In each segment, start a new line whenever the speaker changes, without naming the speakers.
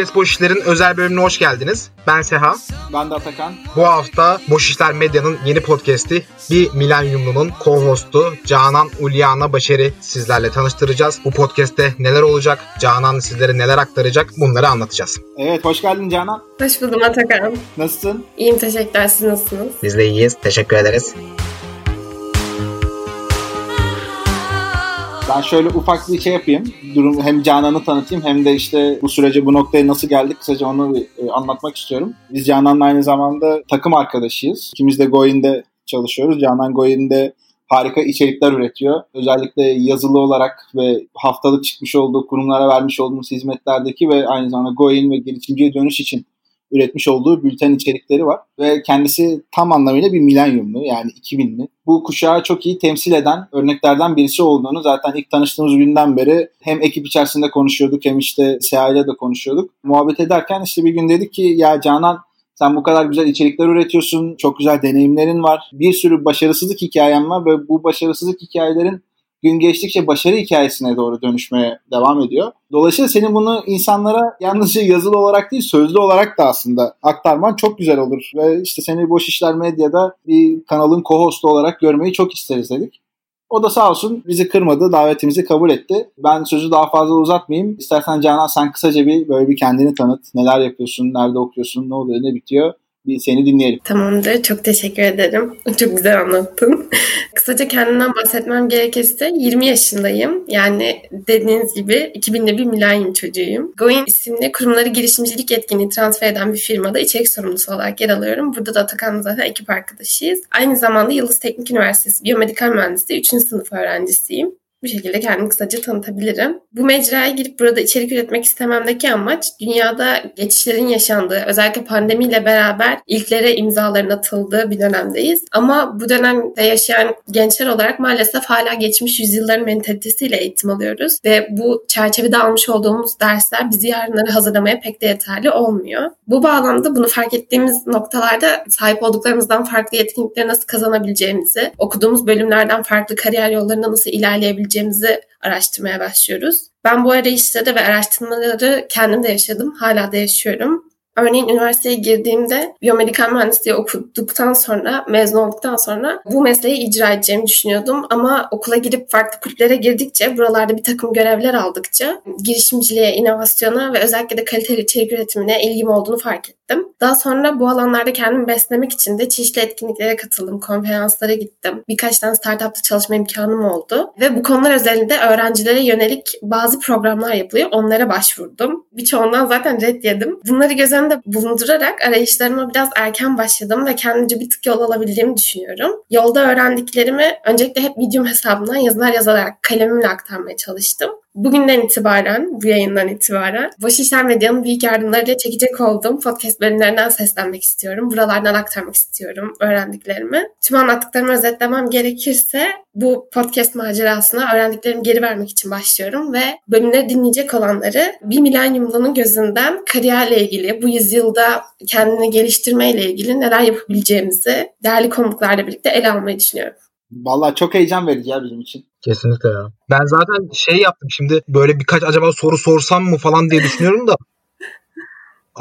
Podcast Boş İşler'in özel bölümüne hoş geldiniz. Ben Seha.
Ben de Atakan.
Bu hafta Boş İşler Medya'nın yeni podcast'i Bir Milenyumlu'nun co-hostu Canan Ulyana Başarı sizlerle tanıştıracağız. Bu podcast'te neler olacak, Canan sizlere neler aktaracak bunları anlatacağız.
Evet hoş geldin Canan.
Hoş buldum Atakan.
Nasılsın?
İyiyim teşekkürler. Siz nasılsınız?
Biz de iyiyiz. Teşekkür ederiz.
Ben şöyle ufak bir şey yapayım. Durum hem Canan'ı tanıtayım hem de işte bu sürece bu noktaya nasıl geldik kısaca onu e, anlatmak istiyorum. Biz Canan'la aynı zamanda takım arkadaşıyız. İkimiz de Goin'de çalışıyoruz. Canan Goin'de harika içerikler üretiyor. Özellikle yazılı olarak ve haftalık çıkmış olduğu kurumlara vermiş olduğumuz hizmetlerdeki ve aynı zamanda Goin ve girişimciye dönüş için üretmiş olduğu bülten içerikleri var. Ve kendisi tam anlamıyla bir milenyumlu yani 2000'li. Bu kuşağı çok iyi temsil eden örneklerden birisi olduğunu zaten ilk tanıştığımız günden beri hem ekip içerisinde konuşuyorduk hem işte Seha ile de konuşuyorduk. Muhabbet ederken işte bir gün dedik ki ya Canan sen bu kadar güzel içerikler üretiyorsun, çok güzel deneyimlerin var. Bir sürü başarısızlık hikayen var ve bu başarısızlık hikayelerin gün geçtikçe başarı hikayesine doğru dönüşmeye devam ediyor. Dolayısıyla senin bunu insanlara yalnızca yazılı olarak değil sözlü olarak da aslında aktarman çok güzel olur. Ve işte seni Boş İşler Medya'da bir kanalın co-hostu olarak görmeyi çok isteriz dedik. O da sağ olsun bizi kırmadı, davetimizi kabul etti. Ben sözü daha fazla uzatmayayım. İstersen Canan sen kısaca bir böyle bir kendini tanıt. Neler yapıyorsun, nerede okuyorsun, ne oluyor, ne bitiyor? Bir seni dinleyelim.
Tamamdır. Çok teşekkür ederim. Çok güzel anlattın. Kısaca kendimden bahsetmem gerekirse 20 yaşındayım. Yani dediğiniz gibi 2000'de bir milenyum çocuğuyum. Goin isimli kurumları girişimcilik yetkinliği transfer eden bir firmada içerik sorumlusu olarak yer alıyorum. Burada da Atakan'la zaten ekip arkadaşıyız. Aynı zamanda Yıldız Teknik Üniversitesi Biyomedikal Mühendisliği 3. sınıf öğrencisiyim. Bu şekilde kendimi kısaca tanıtabilirim. Bu mecraya girip burada içerik üretmek istememdeki amaç dünyada geçişlerin yaşandığı, özellikle pandemiyle beraber ilklere imzaların atıldığı bir dönemdeyiz. Ama bu dönemde yaşayan gençler olarak maalesef hala geçmiş yüzyılların mentalitesiyle eğitim alıyoruz. Ve bu çerçevede almış olduğumuz dersler bizi yarınları hazırlamaya pek de yeterli olmuyor. Bu bağlamda bunu fark ettiğimiz noktalarda sahip olduklarımızdan farklı yetkinlikleri nasıl kazanabileceğimizi, okuduğumuz bölümlerden farklı kariyer yollarında nasıl ilerleyebileceğimizi araştırmaya başlıyoruz. Ben bu arayışları ve araştırmaları kendim de yaşadım, hala da yaşıyorum. Örneğin üniversiteye girdiğimde biyomedikal mühendisliği okuduktan sonra, mezun olduktan sonra bu mesleği icra edeceğimi düşünüyordum. Ama okula girip farklı kulüplere girdikçe, buralarda bir takım görevler aldıkça girişimciliğe, inovasyona ve özellikle de kaliteli içerik üretimine ilgim olduğunu fark ettim. Daha sonra bu alanlarda kendimi beslemek için de çeşitli etkinliklere katıldım, konferanslara gittim. Birkaç tane startupta çalışma imkanım oldu. Ve bu konular özelinde öğrencilere yönelik bazı programlar yapılıyor. Onlara başvurdum. Birçoğundan zaten red yedim. Bunları göz önünde bulundurarak arayışlarıma biraz erken başladım ve kendimce bir tık yol alabildiğimi düşünüyorum. Yolda öğrendiklerimi öncelikle hep Medium hesabından yazılar yazarak kalemimle aktarmaya çalıştım. Bugünden itibaren, bu yayından itibaren Boş İşler Medya'nın büyük yardımlarıyla çekecek olduğum podcast bölümlerinden seslenmek istiyorum. Buralardan aktarmak istiyorum öğrendiklerimi. Tüm anlattıklarımı özetlemem gerekirse bu podcast macerasına öğrendiklerimi geri vermek için başlıyorum ve bölümleri dinleyecek olanları bir milenyumlunun gözünden kariyerle ilgili, bu yüzyılda kendini geliştirmeyle ilgili neler yapabileceğimizi değerli konuklarla birlikte ele almayı düşünüyorum.
Vallahi çok heyecan verici ya bizim için.
Kesinlikle ya. Ben zaten şey yaptım şimdi böyle birkaç acaba soru sorsam mı falan diye düşünüyorum da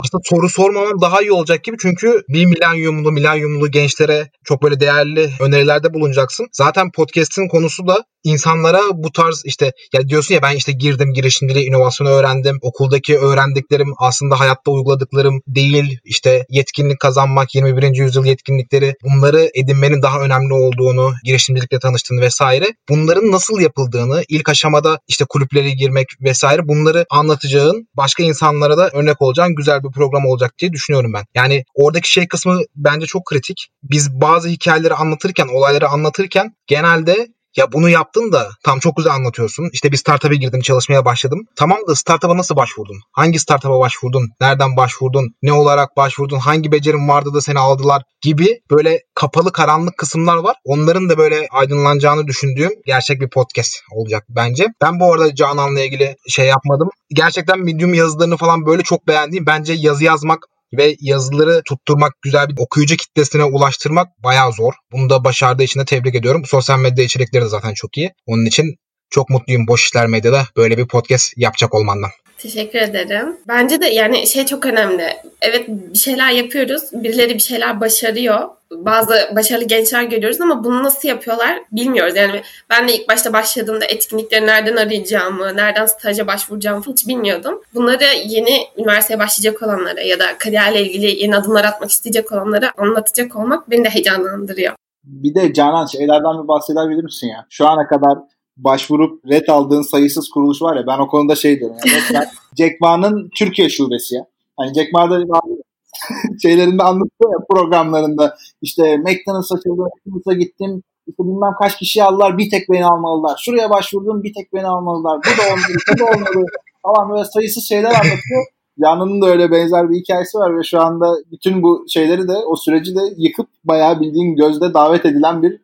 aslında soru sormamam daha iyi olacak gibi çünkü bir milenyumlu milenyumlu gençlere çok böyle değerli önerilerde bulunacaksın. Zaten podcast'in konusu da insanlara bu tarz işte ya diyorsun ya ben işte girdim girişimciliği inovasyonu öğrendim. Okuldaki öğrendiklerim aslında hayatta uyguladıklarım değil. işte yetkinlik kazanmak 21. yüzyıl yetkinlikleri bunları edinmenin daha önemli olduğunu girişimcilikle tanıştığını vesaire. Bunların nasıl yapıldığını ilk aşamada işte kulüplere girmek vesaire bunları anlatacağın başka insanlara da örnek olacağın güzel bir program olacak diye düşünüyorum ben. Yani oradaki şey kısmı bence çok kritik. Biz bazı hikayeleri anlatırken, olayları anlatırken genelde ya bunu yaptın da tam çok güzel anlatıyorsun. İşte bir startup'a girdim çalışmaya başladım. Tamam da startup'a nasıl başvurdun? Hangi startup'a başvurdun? Nereden başvurdun? Ne olarak başvurdun? Hangi becerin vardı da seni aldılar? Gibi böyle kapalı karanlık kısımlar var. Onların da böyle aydınlanacağını düşündüğüm gerçek bir podcast olacak bence. Ben bu arada Canan'la ilgili şey yapmadım. Gerçekten Medium yazılarını falan böyle çok beğendiğim. Bence yazı yazmak ve yazıları tutturmak, güzel bir okuyucu kitlesine ulaştırmak bayağı zor. Bunu da başardığı için de tebrik ediyorum. Sosyal medya içerikleri de zaten çok iyi. Onun için çok mutluyum Boş İşler Medya'da böyle bir podcast yapacak olmandan.
Teşekkür ederim. Bence de yani şey çok önemli. Evet bir şeyler yapıyoruz. Birileri bir şeyler başarıyor. Bazı başarılı gençler görüyoruz ama bunu nasıl yapıyorlar bilmiyoruz. Yani ben de ilk başta başladığımda etkinlikleri nereden arayacağımı, nereden staja başvuracağımı hiç bilmiyordum. Bunları yeni üniversiteye başlayacak olanlara ya da kariyerle ilgili yeni adımlar atmak isteyecek olanlara anlatacak olmak beni de heyecanlandırıyor.
Bir de Canan şeylerden bir bahsedebilir misin ya? Şu ana kadar başvurup red aldığın sayısız kuruluş var ya ben o konuda şey diyorum. Yani Jack Ma'nın Türkiye şubesi ya. Hani Jack Ma'da şeylerinde anlatıyor ya programlarında işte McDonald's açıldı, McDonald's'a gittim işte bilmem kaç kişi aldılar bir tek beni almalılar. Şuraya başvurdum bir tek beni almalılar. Bu da olmalı, bu da olmalı falan böyle sayısız şeyler anlatıyor. Canan'ın da öyle benzer bir hikayesi var ve şu anda bütün bu şeyleri de o süreci de yıkıp bayağı bildiğin gözde davet edilen bir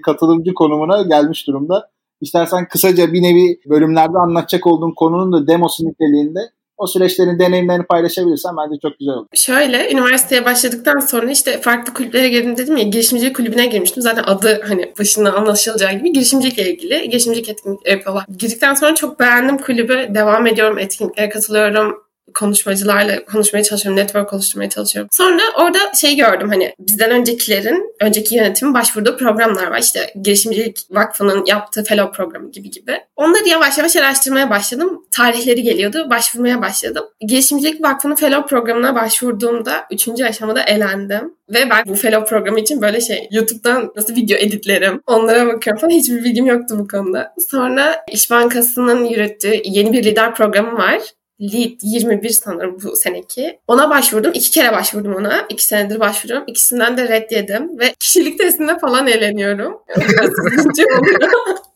katılımcı konumuna gelmiş durumda. İstersen kısaca bir nevi bölümlerde anlatacak olduğun konunun da demosu niteliğinde o süreçlerin deneyimlerini paylaşabilirsen bence çok güzel olur.
Şöyle üniversiteye başladıktan sonra işte farklı kulüplere girdim dedim ya girişimcilik kulübüne girmiştim. Zaten adı hani başından anlaşılacağı gibi girişimcilikle ilgili girişimcilik etkinlikleri yapıyorlar. Girdikten sonra çok beğendim kulübü. Devam ediyorum etkinliklere katılıyorum konuşmacılarla konuşmaya çalışıyorum, network oluşturmaya çalışıyorum. Sonra orada şey gördüm hani bizden öncekilerin, önceki yönetimin başvurduğu programlar var. İşte Girişimcilik Vakfı'nın yaptığı fellow programı gibi gibi. Onları yavaş yavaş araştırmaya başladım. Tarihleri geliyordu, başvurmaya başladım. Girişimcilik Vakfı'nın fellow programına başvurduğumda üçüncü aşamada elendim. Ve ben bu fellow programı için böyle şey YouTube'dan nasıl video editlerim onlara bakıyorum falan hiçbir bilgim yoktu bu konuda. Sonra İş Bankası'nın yürüttüğü yeni bir lider programı var. Lead 21 sanırım bu seneki. Ona başvurdum. iki kere başvurdum ona. İki senedir başvuruyorum. İkisinden de red yedim. Ve kişilik testinde falan eğleniyorum.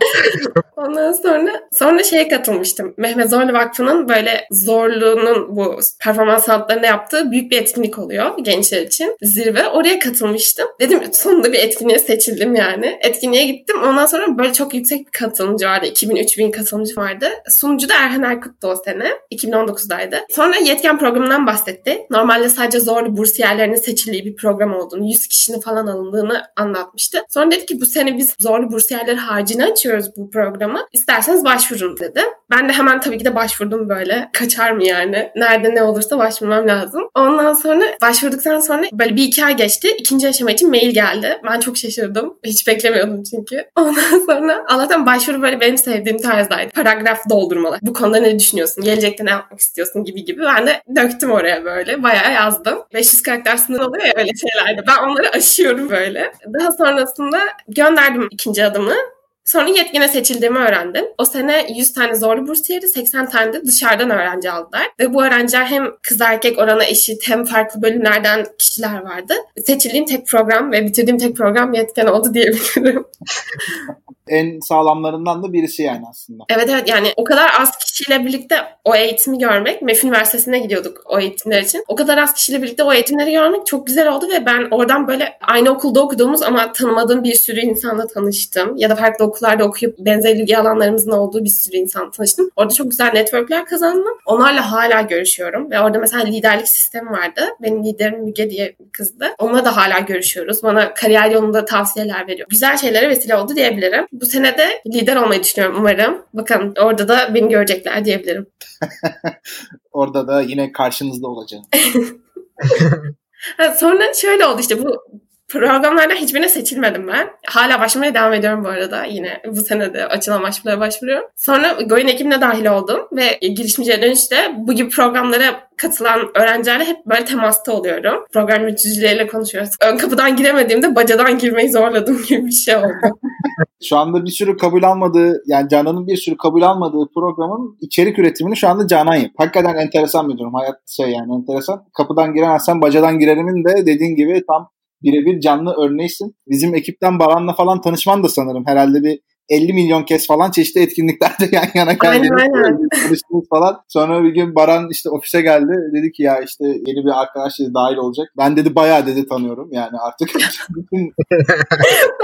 Ondan sonra sonra şeye katılmıştım. Mehmet Zorlu Vakfı'nın böyle zorluğunun bu performans sanatlarında yaptığı büyük bir etkinlik oluyor gençler için. Zirve. Oraya katılmıştım. Dedim sonunda bir etkinliğe seçildim yani. Etkinliğe gittim. Ondan sonra böyle çok yüksek bir katılımcı vardı. 2000-3000 katılımcı vardı. Sunucu da Erhan Erkut'tu o sene. 2019'daydı. Sonra yetken programından bahsetti. Normalde sadece zorlu bursiyerlerinin seçildiği bir program olduğunu, 100 kişinin falan alındığını anlatmıştı. Sonra dedi ki bu sene biz zorlu bursiyerler haricini açıyoruz bu programı. İsterseniz başvurun dedi. Ben de hemen tabii ki de başvurdum böyle. Kaçar mı yani? Nerede ne olursa başvurmam lazım. Ondan sonra başvurduktan sonra böyle bir iki ay geçti. İkinci aşama için mail geldi. Ben çok şaşırdım. Hiç beklemiyordum çünkü. Ondan sonra Allah'tan başvuru böyle benim sevdiğim tarzdaydı. Paragraf doldurmalı. Bu konuda ne düşünüyorsun? Gelecekte ne yapmak istiyorsun gibi gibi. Ben de döktüm oraya böyle. Bayağı yazdım. 500 karakter sınır oluyor ya öyle şeylerde. Ben onları aşıyorum böyle. Daha sonrasında gönderdim ikinci adımı. Sonra yetkine seçildiğimi öğrendim. O sene 100 tane zorlu bursiyeri, 80 tane de dışarıdan öğrenci aldılar. Ve bu öğrenciler hem kız erkek oranı eşit hem farklı bölümlerden kişiler vardı. Seçildiğim tek program ve bitirdiğim tek program yetken oldu diyebilirim.
en sağlamlarından da birisi yani aslında.
Evet evet yani o kadar az kişiyle birlikte o eğitimi görmek, MEF Üniversitesi'ne gidiyorduk o eğitimler için. O kadar az kişiyle birlikte o eğitimleri görmek çok güzel oldu ve ben oradan böyle aynı okulda okuduğumuz ama tanımadığım bir sürü insanla tanıştım. Ya da farklı okullarda okuyup benzer ilgi alanlarımızın olduğu bir sürü insan tanıştım. Orada çok güzel networkler kazandım. Onlarla hala görüşüyorum ve orada mesela liderlik sistemi vardı. Benim liderim Müge diye bir kızdı. Onunla da hala görüşüyoruz. Bana kariyer yolunda tavsiyeler veriyor. Güzel şeylere vesile oldu diyebilirim. Bu sene de lider olmayı düşünüyorum umarım. Bakın orada da beni görecekler diyebilirim.
orada da yine karşınızda olacağım.
Sonra şöyle oldu işte bu programlardan hiçbirine seçilmedim ben. Hala başvurmaya devam ediyorum bu arada. Yine bu sene de açılan başvurulara başvuruyorum. Sonra Goin ekibine dahil oldum ve girişimciye dönüşte bu gibi programlara katılan öğrencilerle hep böyle temasta oluyorum. Program yöneticileriyle konuşuyoruz. Ön kapıdan giremediğimde bacadan girmeyi zorladım gibi bir şey oldu.
şu anda bir sürü kabul almadığı yani Canan'ın bir sürü kabul almadığı programın içerik üretimini şu anda Canan yap. Hakikaten enteresan bir durum. Hayat şey yani enteresan. Kapıdan giremezsen bacadan girerimin de dediğin gibi tam birebir canlı örneğisin. Bizim ekipten Baran'la falan tanışman da sanırım herhalde bir 50 milyon kez falan çeşitli etkinliklerde yan yana. Konuştunuz falan. Sonra bir gün Baran işte ofise geldi. Dedi ki ya işte yeni bir arkadaş dedi dahil olacak. Ben dedi bayağı dedi tanıyorum. Yani artık bütün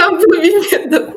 Ben bunu bilmiyordum.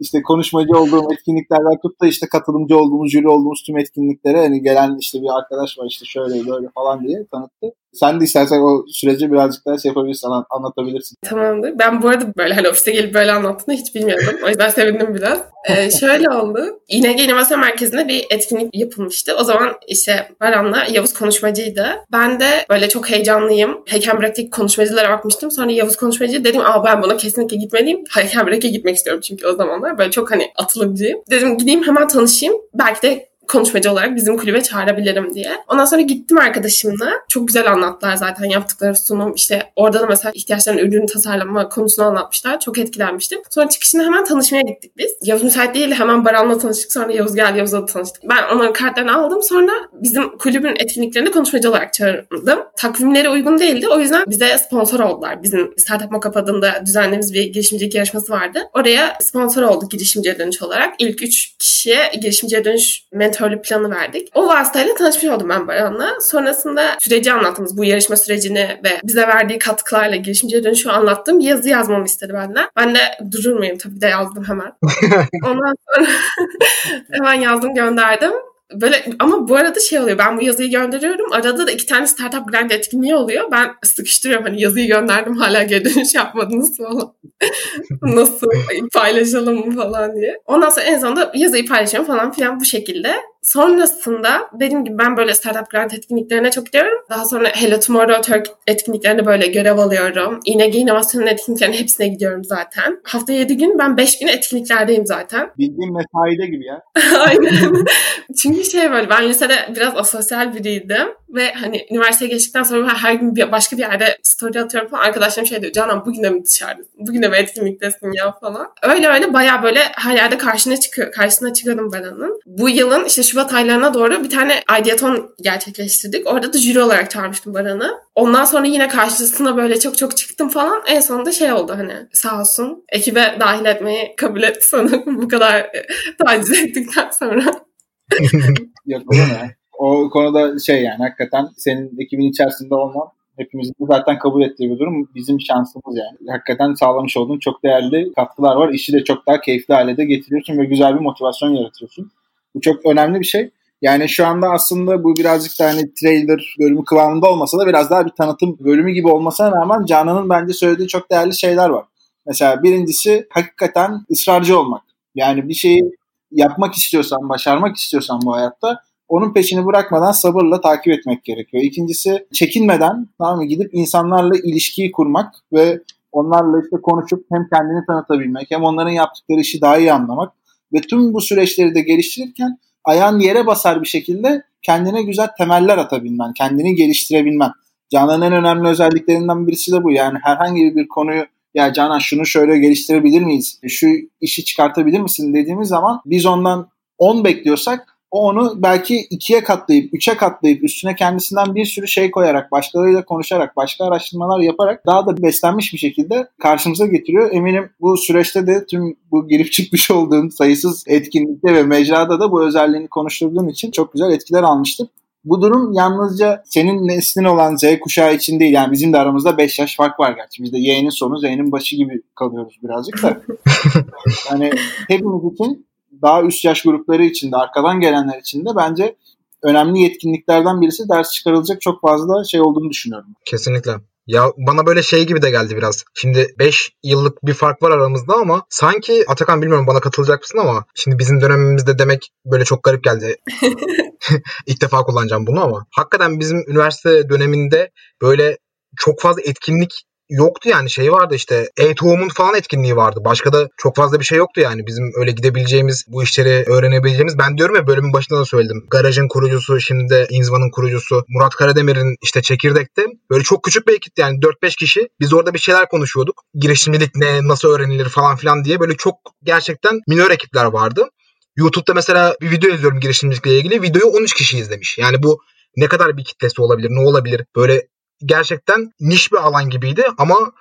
işte konuşmacı olduğum etkinliklerden tut da işte katılımcı olduğumuz, jüri olduğumuz tüm etkinliklere hani gelen işte bir arkadaş var işte şöyle böyle falan diye tanıttı. Sen de istersen o süreci birazcık daha şey yapabilirsin, an- anlatabilirsin.
Tamamdır. Ben bu arada böyle hani ofise gelip böyle anlattığını hiç bilmiyordum. O yüzden sevindim biraz. Ee, şöyle oldu. İnege İnovasyon Merkezi'nde bir etkinlik yapılmıştı. O zaman işte Baran'la Yavuz konuşmacıydı. Ben de böyle çok heyecanlıyım. Heykelbrek'teki konuşmacılara bakmıştım. Sonra Yavuz konuşmacı dedim aa ben buna kesinlikle gitmeliyim. Heykelbrek'e gitmek istiyorum çünkü o zamanlar. Böyle çok hani atılımcıyım. Dedim gideyim hemen tanışayım. Belki de konuşmacı olarak bizim kulübe çağırabilirim diye. Ondan sonra gittim arkadaşımla. Çok güzel anlattılar zaten yaptıkları sunum. İşte orada da mesela ihtiyaçların ürün tasarlama konusunu anlatmışlar. Çok etkilenmiştim. Sonra çıkışında hemen tanışmaya gittik biz. Yavuz müsait değildi. Hemen Baran'la tanıştık. Sonra Yavuz geldi. Yavuz'la tanıştık. Ben onların kartlarını aldım. Sonra bizim kulübün etkinliklerinde konuşmacı olarak çağırdım. Takvimleri uygun değildi. O yüzden bize sponsor oldular. Bizim Startup Mockup adında düzenlediğimiz bir girişimcilik yarışması vardı. Oraya sponsor olduk girişimciye dönüş olarak. İlk üç kişiye girişimciye dönüş mentörlük planı verdik. O vasıtayla tanışmış oldum ben Baran'la. Sonrasında süreci anlattığımız bu yarışma sürecini ve bize verdiği katkılarla girişimciye dönüşü anlattığım yazı yazmamı istedi benden. Ben de durur muyum? Tabii de yazdım hemen. Ondan sonra hemen yazdım gönderdim. Böyle ama bu arada şey oluyor. Ben bu yazıyı gönderiyorum. Arada da iki tane startup grant etkinliği oluyor. Ben sıkıştırıyorum. Hani yazıyı gönderdim hala geri dönüş yapmadınız falan. Nasıl paylaşalım falan diye. Ondan sonra en sonunda yazıyı paylaşıyorum falan filan bu şekilde. Sonrasında dediğim gibi ben böyle startup grant etkinliklerine çok gidiyorum. Daha sonra Hello Tomorrow Turk etkinliklerinde böyle görev alıyorum. İNG İnovasyon'un etkinliklerine hepsine gidiyorum zaten. Hafta 7 gün ben 5 gün etkinliklerdeyim zaten.
Bildiğin mesaide gibi ya.
Aynen. Çünkü şey böyle ben lisede biraz asosyal biriydim ve hani üniversiteye geçtikten sonra her gün bir, başka bir yerde story atıyorum falan. Arkadaşlarım şey diyor Canan bugün de mi dışarıdasın? Bugün de mi etkinliktesin ya falan. Öyle öyle baya böyle her yerde karşına çıkıyor, karşısına çıkıyordum ben onun. Bu yılın işte Şubat aylarına doğru bir tane ideaton gerçekleştirdik. Orada da jüri olarak çağırmıştım Baran'ı. Ondan sonra yine karşısına böyle çok çok çıktım falan. En sonunda şey oldu hani sağ olsun ekibe dahil etmeyi kabul etti sanırım bu kadar e, taciz ettikten sonra.
Yok ya? O konuda şey yani hakikaten senin ekibin içerisinde olman hepimizin zaten kabul ettiği bir durum. Bizim şansımız yani. Hakikaten sağlamış olduğun çok değerli katkılar var. İşi de çok daha keyifli hale de getiriyorsun ve güzel bir motivasyon yaratıyorsun. Bu çok önemli bir şey. Yani şu anda aslında bu birazcık da hani trailer bölümü kıvamında olmasa da biraz daha bir tanıtım bölümü gibi olmasına rağmen Canan'ın bence söylediği çok değerli şeyler var. Mesela birincisi hakikaten ısrarcı olmak. Yani bir şeyi yapmak istiyorsan, başarmak istiyorsan bu hayatta onun peşini bırakmadan sabırla takip etmek gerekiyor. İkincisi çekinmeden tamam mı gidip insanlarla ilişkiyi kurmak ve onlarla işte konuşup hem kendini tanıtabilmek hem onların yaptıkları işi daha iyi anlamak ve tüm bu süreçleri de geliştirirken ayağın yere basar bir şekilde kendine güzel temeller atabilmen, kendini geliştirebilmen. Canan'ın en önemli özelliklerinden birisi de bu. Yani herhangi bir konuyu ya Canan şunu şöyle geliştirebilir miyiz? Şu işi çıkartabilir misin dediğimiz zaman biz ondan 10 bekliyorsak o onu belki ikiye katlayıp, üçe katlayıp üstüne kendisinden bir sürü şey koyarak, başkalarıyla konuşarak, başka araştırmalar yaparak daha da beslenmiş bir şekilde karşımıza getiriyor. Eminim bu süreçte de tüm bu girip çıkmış olduğun sayısız etkinlikte ve mecrada da bu özelliğini konuşturduğun için çok güzel etkiler almıştır. Bu durum yalnızca senin neslin olan Z kuşağı için değil. Yani bizim de aramızda 5 yaş fark var gerçi. Biz de Y'nin sonu Z'nin başı gibi kalıyoruz birazcık da. yani hepimiz için daha üst yaş grupları için de arkadan gelenler için de bence önemli yetkinliklerden birisi ders çıkarılacak çok fazla şey olduğunu düşünüyorum.
Kesinlikle. Ya bana böyle şey gibi de geldi biraz. Şimdi 5 yıllık bir fark var aramızda ama sanki Atakan bilmiyorum bana katılacak mısın ama şimdi bizim dönemimizde demek böyle çok garip geldi. İlk defa kullanacağım bunu ama hakikaten bizim üniversite döneminde böyle çok fazla etkinlik yoktu yani şey vardı işte e-tohum'un falan etkinliği vardı. Başka da çok fazla bir şey yoktu yani. Bizim öyle gidebileceğimiz, bu işleri öğrenebileceğimiz. Ben diyorum ya bölümün başında da söyledim. Garajın kurucusu, şimdi de Inzva'nın kurucusu Murat Karademir'in işte çekirdekte böyle çok küçük bir ekip yani 4-5 kişi. Biz orada bir şeyler konuşuyorduk. Girişimcilik ne, nasıl öğrenilir falan filan diye böyle çok gerçekten minör ekipler vardı. YouTube'da mesela bir video izliyorum girişimcilikle ilgili. Videoyu 13 kişi izlemiş. Yani bu ne kadar bir kitlesi olabilir, ne olabilir? Böyle gerçekten niş bir alan gibiydi ama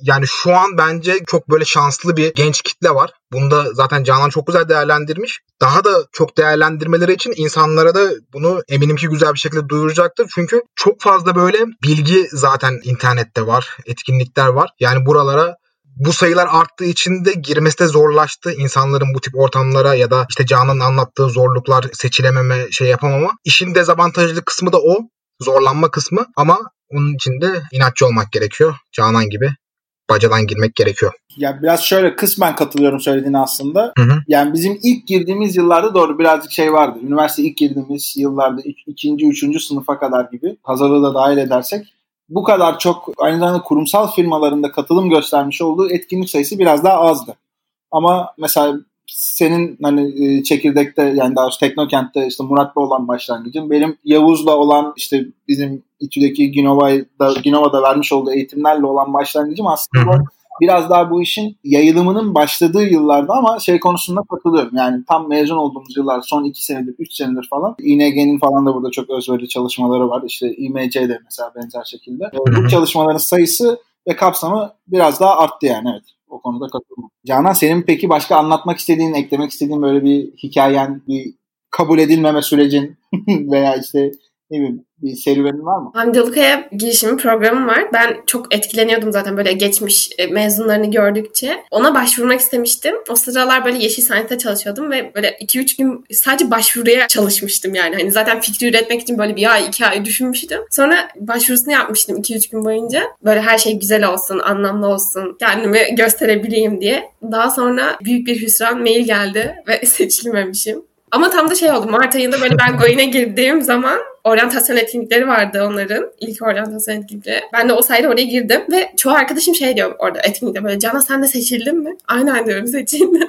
yani şu an bence çok böyle şanslı bir genç kitle var. Bunu da zaten Canan çok güzel değerlendirmiş. Daha da çok değerlendirmeleri için insanlara da bunu eminim ki güzel bir şekilde duyuracaktır. Çünkü çok fazla böyle bilgi zaten internette var, etkinlikler var. Yani buralara bu sayılar arttığı için de girmesi de zorlaştı. İnsanların bu tip ortamlara ya da işte Canan'ın anlattığı zorluklar, seçilememe, şey yapamama. İşin dezavantajlı kısmı da o. Zorlanma kısmı ama onun için de inatçı olmak gerekiyor. Canan gibi bacadan girmek gerekiyor.
Ya biraz şöyle kısmen katılıyorum söylediğine aslında.
Hı hı.
Yani bizim ilk girdiğimiz yıllarda doğru birazcık şey vardı. Üniversite ilk girdiğimiz yıllarda ik- ikinci, üçüncü sınıfa kadar gibi hazırlığı da dahil edersek bu kadar çok aynı zamanda kurumsal firmalarında katılım göstermiş olduğu etkinlik sayısı biraz daha azdı. Ama mesela senin hani e, çekirdekte yani daha doğrusu Teknokent'te işte Murat'la olan başlangıcın benim Yavuz'la olan işte bizim İTÜ'deki Ginova'da, Ginova'da vermiş olduğu eğitimlerle olan başlangıcım aslında
Hı hı.
biraz daha bu işin yayılımının başladığı yıllarda ama şey konusunda katılıyorum. Yani tam mezun olduğumuz yıllar son 2 senedir 3 senedir falan İNG'nin falan da burada çok özverili çalışmaları var. İşte İMC'de mesela benzer şekilde.
hı.
Bu çalışmaların sayısı ve kapsamı biraz daha arttı yani evet. O konuda katılıyorum. Canan senin peki başka anlatmak istediğin, eklemek istediğin böyle bir hikayen, bir kabul edilmeme sürecin veya işte ne bileyim bir serüvenin var mı?
Hamdi Ulukaya girişimi programı var. Ben çok etkileniyordum zaten böyle geçmiş e, mezunlarını gördükçe. Ona başvurmak istemiştim. O sıralar böyle Yeşil Sanat'ta çalışıyordum ve böyle 2-3 gün sadece başvuruya çalışmıştım yani. Hani zaten fikri üretmek için böyle bir ay, iki ay düşünmüştüm. Sonra başvurusunu yapmıştım 2-3 gün boyunca. Böyle her şey güzel olsun, anlamlı olsun, kendimi gösterebileyim diye. Daha sonra büyük bir hüsran mail geldi ve seçilmemişim. Ama tam da şey oldu. Mart ayında böyle ben Goin'e girdiğim zaman oryantasyon etkinlikleri vardı onların. İlk oryantasyon etkinlikleri. Ben de o sayede oraya girdim ve çoğu arkadaşım şey diyor orada etkinlikte böyle Cana sen de seçildin mi? Aynen diyorum seçildim.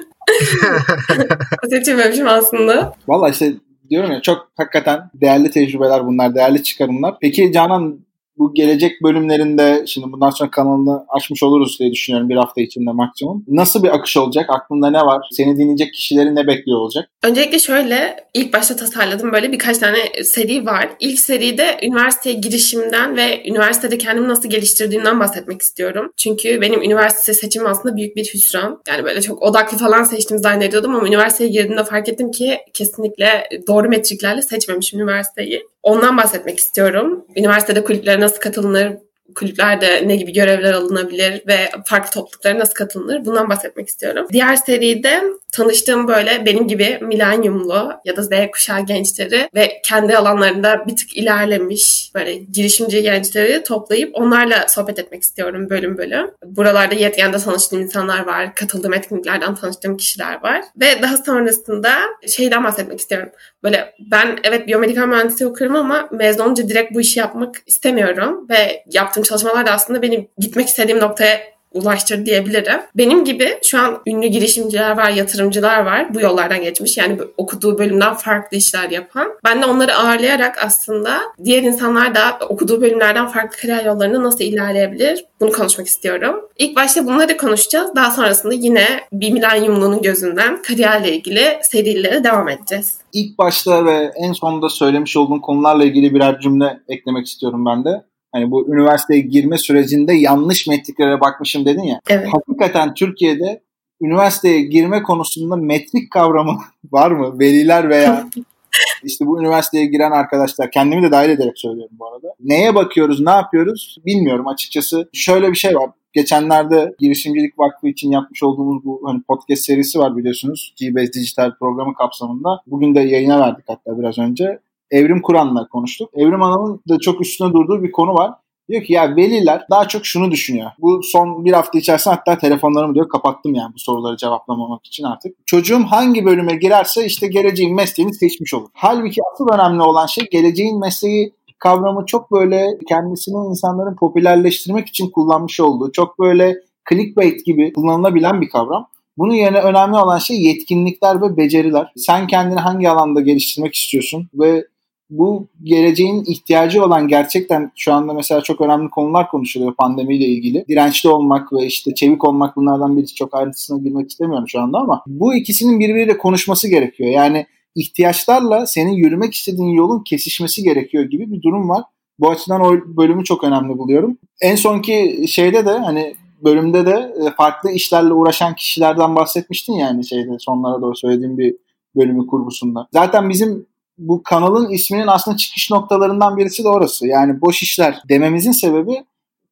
Seçilmemişim aslında.
Valla işte diyorum ya çok hakikaten değerli tecrübeler bunlar, değerli çıkarımlar. Peki Canan bu gelecek bölümlerinde şimdi bundan sonra kanalını açmış oluruz diye düşünüyorum bir hafta içinde maksimum. Nasıl bir akış olacak? Aklında ne var? Seni dinleyecek kişileri ne bekliyor olacak?
Öncelikle şöyle ilk başta tasarladım böyle birkaç tane seri var. İlk seride üniversiteye girişimden ve üniversitede kendimi nasıl geliştirdiğimden bahsetmek istiyorum. Çünkü benim üniversite seçimim aslında büyük bir hüsran. Yani böyle çok odaklı falan seçtim zannediyordum ama üniversiteye girdiğimde fark ettim ki kesinlikle doğru metriklerle seçmemişim üniversiteyi. Ondan bahsetmek istiyorum. Üniversitede kulüplere nasıl katılınır, kulüplerde ne gibi görevler alınabilir ve farklı topluluklara nasıl katılınır bundan bahsetmek istiyorum. Diğer seride tanıştığım böyle benim gibi milenyumlu ya da Z kuşağı gençleri ve kendi alanlarında bir tık ilerlemiş böyle girişimci gençleri toplayıp onlarla sohbet etmek istiyorum bölüm bölüm. Buralarda yetkende tanıştığım insanlar var, katıldığım etkinliklerden tanıştığım kişiler var ve daha sonrasında şeyden bahsetmek istiyorum. Böyle ben evet biyomedikal mühendisliği okuyorum ama mezun olunca direkt bu işi yapmak istemiyorum ve yaptığım çalışmalar da aslında benim gitmek istediğim noktaya ulaştır diyebilirim. Benim gibi şu an ünlü girişimciler var, yatırımcılar var. Bu yollardan geçmiş. Yani okuduğu bölümden farklı işler yapan. Ben de onları ağırlayarak aslında diğer insanlar da okuduğu bölümlerden farklı kariyer yollarını nasıl ilerleyebilir? Bunu konuşmak istiyorum. İlk başta bunları konuşacağız. Daha sonrasında yine bir milenyumlunun gözünden kariyerle ilgili serilere devam edeceğiz.
İlk başta ve en sonunda söylemiş olduğun konularla ilgili birer cümle eklemek istiyorum ben de. Hani bu üniversiteye girme sürecinde yanlış metriklere bakmışım dedin ya.
Evet.
Hakikaten Türkiye'de üniversiteye girme konusunda metrik kavramı var mı? Veliler veya işte bu üniversiteye giren arkadaşlar kendimi de dahil ederek söylüyorum bu arada. Neye bakıyoruz, ne yapıyoruz bilmiyorum açıkçası. Şöyle bir şey var. Geçenlerde Girişimcilik Vakfı için yapmış olduğumuz bu hani podcast serisi var biliyorsunuz. GBS Dijital programı kapsamında. Bugün de yayına verdik hatta biraz önce. Evrim Kur'an'la konuştuk. Evrim Hanım'ın da çok üstüne durduğu bir konu var. Diyor ki ya veliler daha çok şunu düşünüyor. Bu son bir hafta içerisinde hatta telefonlarımı diyor kapattım yani bu soruları cevaplamamak için artık. Çocuğum hangi bölüme girerse işte geleceğin mesleğini seçmiş olur. Halbuki asıl önemli olan şey geleceğin mesleği kavramı çok böyle kendisini insanların popülerleştirmek için kullanmış olduğu, çok böyle clickbait gibi kullanılabilen bir kavram. Bunun yerine önemli olan şey yetkinlikler ve beceriler. Sen kendini hangi alanda geliştirmek istiyorsun ve bu geleceğin ihtiyacı olan gerçekten şu anda mesela çok önemli konular konuşuluyor pandemiyle ilgili. Dirençli olmak ve işte çevik olmak bunlardan birisi çok ayrıntısına girmek istemiyorum şu anda ama bu ikisinin birbiriyle konuşması gerekiyor. Yani ihtiyaçlarla senin yürümek istediğin yolun kesişmesi gerekiyor gibi bir durum var. Bu açıdan o bölümü çok önemli buluyorum. En sonki şeyde de hani bölümde de e, farklı işlerle uğraşan kişilerden bahsetmiştin yani şeyde sonlara doğru söylediğim bir bölümü kurgusunda. Zaten bizim bu kanalın isminin aslında çıkış noktalarından birisi de orası. Yani boş işler dememizin sebebi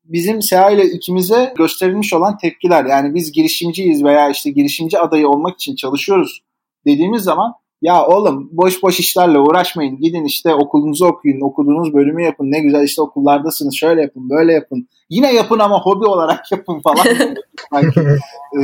bizim Seha ile ikimize gösterilmiş olan tepkiler. Yani biz girişimciyiz veya işte girişimci adayı olmak için çalışıyoruz dediğimiz zaman ya oğlum boş boş işlerle uğraşmayın. Gidin işte okulunuzu okuyun, okuduğunuz bölümü yapın. Ne güzel işte okullardasınız. Şöyle yapın, böyle yapın. Yine yapın ama hobi olarak yapın falan. Sanki, e,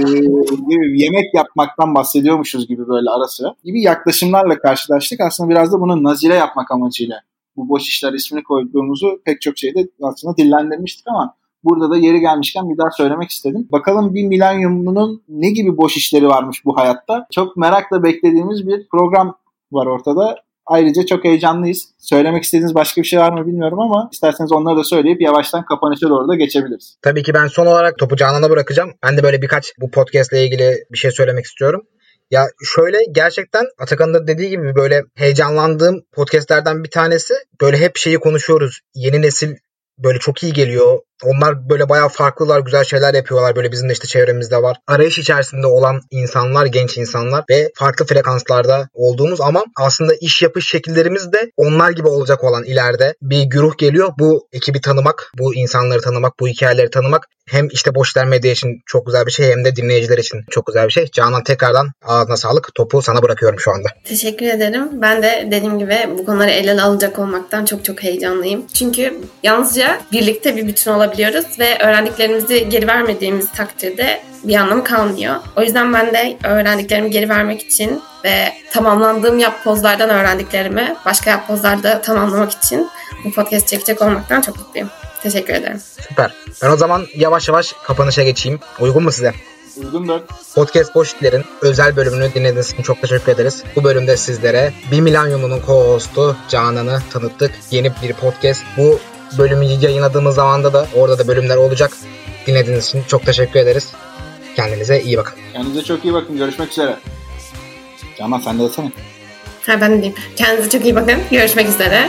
gibi yemek yapmaktan bahsediyormuşuz gibi böyle ara sıra gibi yaklaşımlarla karşılaştık. Aslında biraz da bunu nazire yapmak amacıyla bu boş işler ismini koyduğumuzu pek çok şeyde aslında dillendirmiştik ama burada da yeri gelmişken bir daha söylemek istedim. Bakalım bir milenyumunun ne gibi boş işleri varmış bu hayatta. Çok merakla beklediğimiz bir program var ortada. Ayrıca çok heyecanlıyız. Söylemek istediğiniz başka bir şey var mı bilmiyorum ama isterseniz onları da söyleyip yavaştan kapanışa doğru da geçebiliriz.
Tabii ki ben son olarak topu Canan'a bırakacağım. Ben de böyle birkaç bu podcast ile ilgili bir şey söylemek istiyorum. Ya şöyle gerçekten Atakan'ın da dediği gibi böyle heyecanlandığım podcastlerden bir tanesi. Böyle hep şeyi konuşuyoruz. Yeni nesil böyle çok iyi geliyor. Onlar böyle bayağı farklılar, güzel şeyler yapıyorlar. Böyle bizim de işte çevremizde var. Arayış içerisinde olan insanlar, genç insanlar ve farklı frekanslarda olduğumuz ama aslında iş yapış şekillerimiz de onlar gibi olacak olan ileride bir güruh geliyor. Bu ekibi tanımak, bu insanları tanımak, bu hikayeleri tanımak hem işte Boşler Medya için çok güzel bir şey hem de dinleyiciler için çok güzel bir şey. Canan tekrardan ağzına sağlık. Topu sana bırakıyorum şu anda.
Teşekkür ederim. Ben de dediğim gibi bu konuları el ele alacak olmaktan çok çok heyecanlıyım. Çünkü yalnızca birlikte bir bütün olabiliyoruz ve öğrendiklerimizi geri vermediğimiz takdirde bir anlamı kalmıyor. O yüzden ben de öğrendiklerimi geri vermek için ve tamamlandığım yapbozlardan öğrendiklerimi başka yapbozlarda tamamlamak için bu podcast çekecek olmaktan çok mutluyum. Teşekkür ederim.
Süper. Ben o zaman yavaş yavaş kapanışa geçeyim. Uygun mu size?
Uygundur.
Podcast Boşitler'in özel bölümünü dinlediğiniz için çok teşekkür ederiz. Bu bölümde sizlere 1 Milenyum'un co-hostu Canan'ı tanıttık. Yeni bir podcast. Bu bölümü yayınladığımız zamanda da orada da bölümler olacak. Dinlediğiniz için çok teşekkür ederiz. Kendinize iyi bakın.
Kendinize çok iyi bakın. Görüşmek üzere. Canan sen de desene.
Ha ben de diyeyim. Kendinize çok iyi bakın. Görüşmek üzere.